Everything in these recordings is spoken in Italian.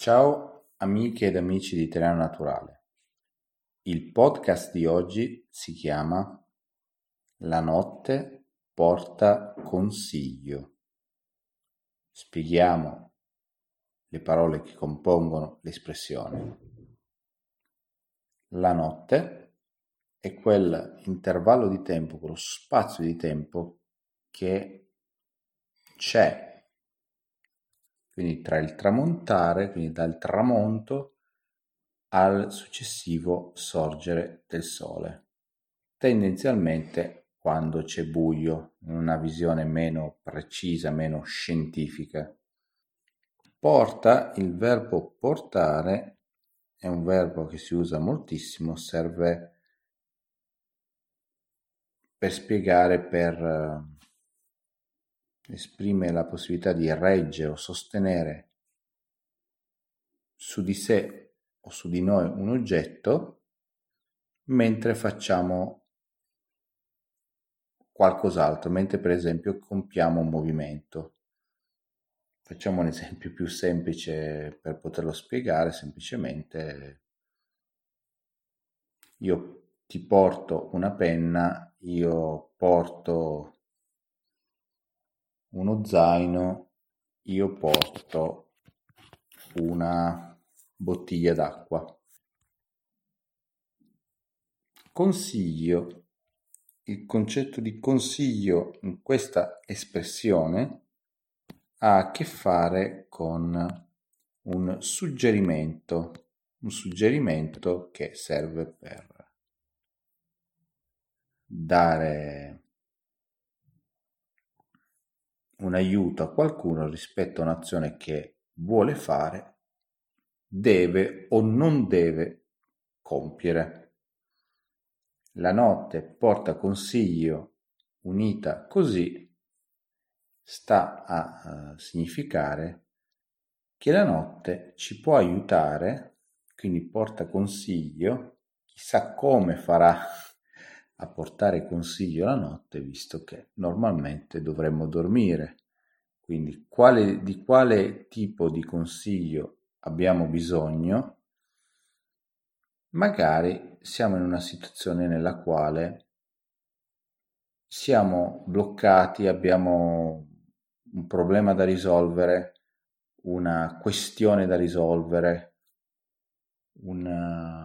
Ciao amiche ed amici di Italiano Naturale. Il podcast di oggi si chiama La notte porta consiglio. Spieghiamo le parole che compongono l'espressione. La notte è quell'intervallo di tempo, quello spazio di tempo che c'è quindi tra il tramontare, quindi dal tramonto al successivo sorgere del sole. Tendenzialmente quando c'è buio, in una visione meno precisa, meno scientifica. Porta, il verbo portare è un verbo che si usa moltissimo, serve per spiegare, per esprime la possibilità di reggere o sostenere su di sé o su di noi un oggetto mentre facciamo qualcos'altro, mentre per esempio compiamo un movimento. Facciamo un esempio più semplice per poterlo spiegare, semplicemente io ti porto una penna, io porto uno zaino, io porto una bottiglia d'acqua. Consiglio. Il concetto di consiglio in questa espressione ha a che fare con un suggerimento, un suggerimento che serve per dare un aiuto a qualcuno rispetto a un'azione che vuole fare, deve o non deve compiere. La notte porta consiglio unita così sta a significare che la notte ci può aiutare, quindi porta consiglio, chissà come farà a portare consiglio la notte, visto che normalmente dovremmo dormire. Quindi quale, di quale tipo di consiglio abbiamo bisogno? Magari siamo in una situazione nella quale siamo bloccati, abbiamo un problema da risolvere, una questione da risolvere, una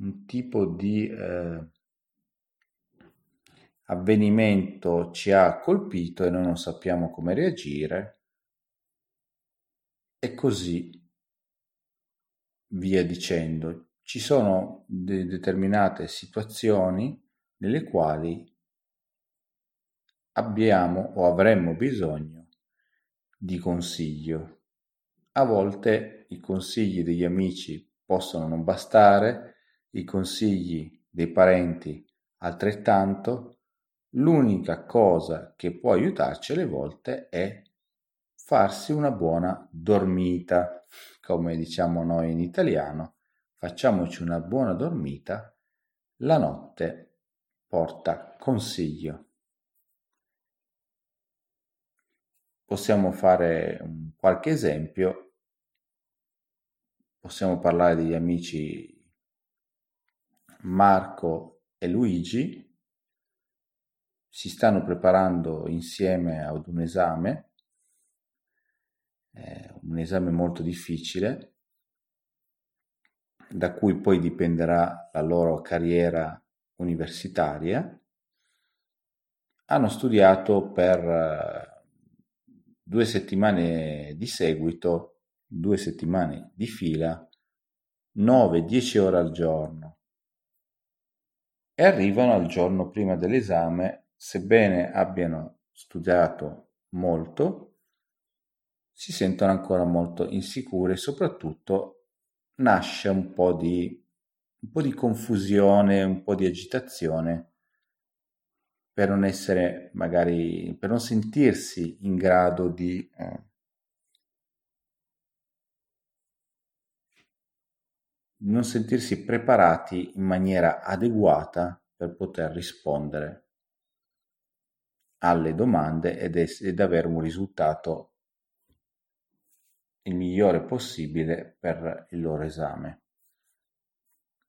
un tipo di eh, avvenimento ci ha colpito e noi non sappiamo come reagire e così via dicendo. Ci sono de- determinate situazioni nelle quali abbiamo o avremmo bisogno di consiglio. A volte i consigli degli amici possono non bastare, i consigli dei parenti. Altrettanto, l'unica cosa che può aiutarci alle volte è farsi una buona dormita, come diciamo noi in italiano, facciamoci una buona dormita, la notte porta consiglio. Possiamo fare qualche esempio, possiamo parlare degli amici Marco e Luigi si stanno preparando insieme ad un esame, eh, un esame molto difficile, da cui poi dipenderà la loro carriera universitaria. Hanno studiato per eh, due settimane di seguito, due settimane di fila, 9-10 ore al giorno e arrivano al giorno prima dell'esame, sebbene abbiano studiato molto, si sentono ancora molto insicuri e soprattutto nasce un po' di, un po' di confusione, un po' di agitazione per non essere magari, per non sentirsi in grado di eh, non sentirsi preparati in maniera adeguata per poter rispondere alle domande ed, es- ed avere un risultato il migliore possibile per il loro esame.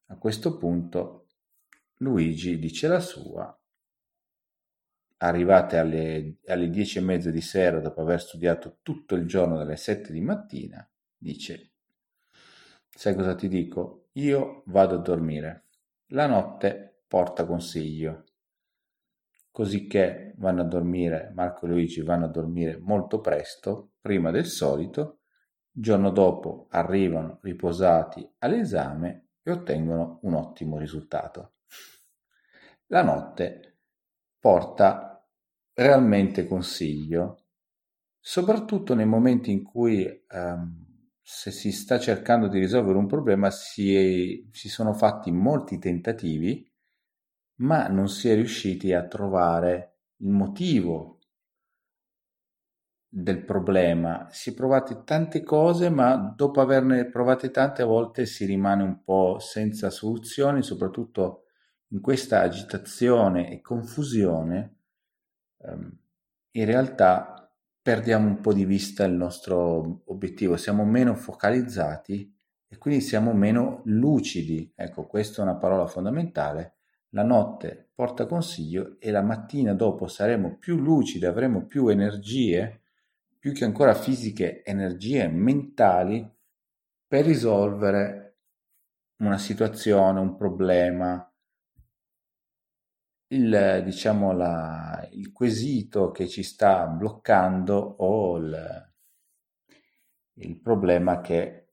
A questo punto Luigi dice la sua, arrivate alle, alle dieci e mezza di sera dopo aver studiato tutto il giorno dalle sette di mattina, dice, sai cosa ti dico? Io vado a dormire. La notte porta consiglio. Così che vanno a dormire, Marco e Luigi vanno a dormire molto presto, prima del solito, il giorno dopo arrivano riposati all'esame e ottengono un ottimo risultato. La notte porta realmente consiglio, soprattutto nei momenti in cui ehm, se si sta cercando di risolvere un problema si, è, si sono fatti molti tentativi, ma non si è riusciti a trovare il motivo del problema. Si è provate tante cose, ma dopo averne provate tante a volte si rimane un po' senza soluzioni, soprattutto in questa agitazione e confusione. Ehm, in realtà perdiamo un po' di vista il nostro obiettivo, siamo meno focalizzati e quindi siamo meno lucidi. Ecco, questa è una parola fondamentale. La notte porta consiglio e la mattina dopo saremo più lucidi, avremo più energie più che ancora fisiche, energie mentali per risolvere una situazione, un problema, il, diciamo, la, il quesito che ci sta bloccando o il, il problema che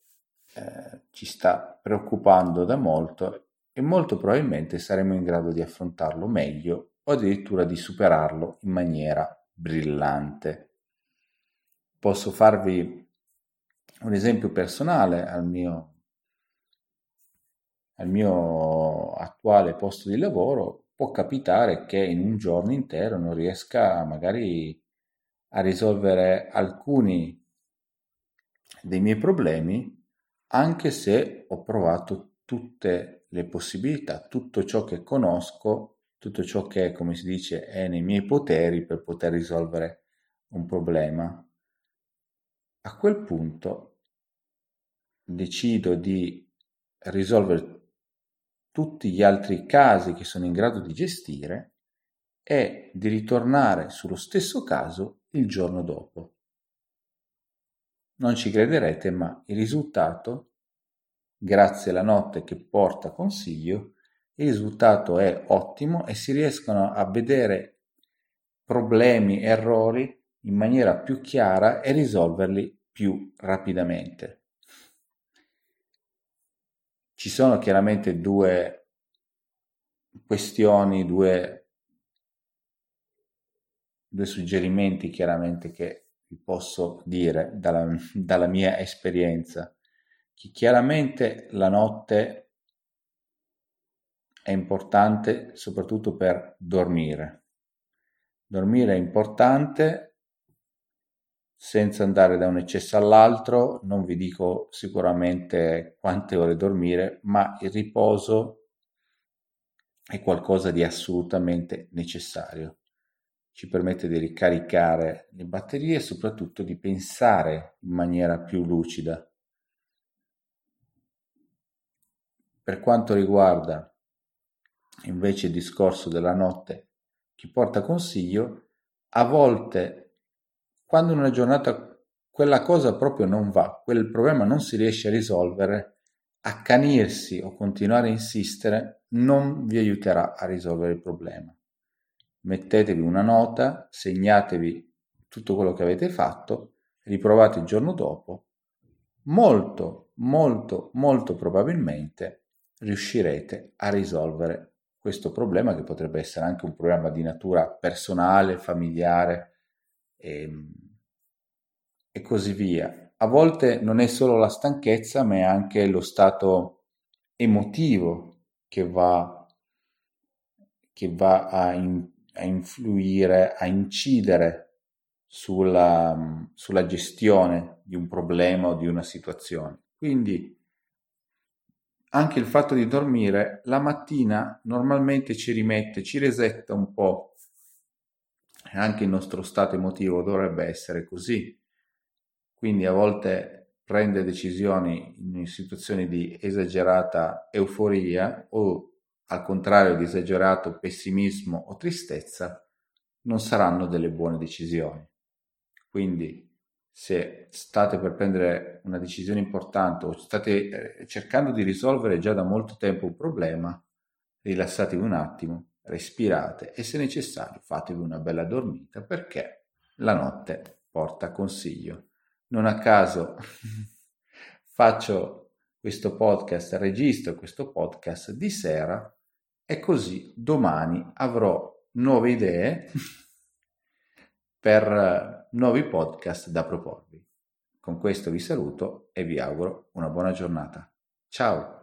eh, ci sta preoccupando da molto e molto probabilmente saremo in grado di affrontarlo meglio o addirittura di superarlo in maniera brillante. Posso farvi un esempio personale al mio, al mio attuale posto di lavoro. Può capitare che in un giorno intero non riesca magari a risolvere alcuni dei miei problemi, anche se ho provato tutte le possibilità, tutto ciò che conosco, tutto ciò che, come si dice, è nei miei poteri per poter risolvere un problema. A quel punto decido di risolvere tutti gli altri casi che sono in grado di gestire e di ritornare sullo stesso caso il giorno dopo. Non ci crederete, ma il risultato, grazie alla notte che porta consiglio, il risultato è ottimo e si riescono a vedere problemi, errori in maniera più chiara e risolverli più rapidamente. Ci sono chiaramente due questioni, due, due suggerimenti chiaramente che vi posso dire dalla, dalla mia esperienza. Che chiaramente la notte è importante soprattutto per dormire. Dormire è importante senza andare da un eccesso all'altro, non vi dico sicuramente quante ore dormire, ma il riposo è qualcosa di assolutamente necessario. Ci permette di ricaricare le batterie e soprattutto di pensare in maniera più lucida. Per quanto riguarda invece il discorso della notte, chi porta consiglio, a volte quando in una giornata quella cosa proprio non va, quel problema non si riesce a risolvere, accanirsi o continuare a insistere non vi aiuterà a risolvere il problema. Mettetevi una nota, segnatevi tutto quello che avete fatto, riprovate il giorno dopo, molto, molto, molto probabilmente riuscirete a risolvere questo problema che potrebbe essere anche un problema di natura personale, familiare, e, ehm, e così via. A volte non è solo la stanchezza, ma è anche lo stato emotivo che va, che va a, in, a influire, a incidere sulla, sulla gestione di un problema o di una situazione. Quindi anche il fatto di dormire la mattina normalmente ci rimette, ci resetta un po' anche il nostro stato emotivo dovrebbe essere così. Quindi a volte prende decisioni in situazioni di esagerata euforia o al contrario di esagerato pessimismo o tristezza, non saranno delle buone decisioni. Quindi se state per prendere una decisione importante o state eh, cercando di risolvere già da molto tempo un problema, rilassatevi un attimo, respirate e se necessario fatevi una bella dormita perché la notte porta consiglio. Non a caso faccio questo podcast, registro questo podcast di sera e così domani avrò nuove idee per nuovi podcast da proporvi. Con questo vi saluto e vi auguro una buona giornata. Ciao!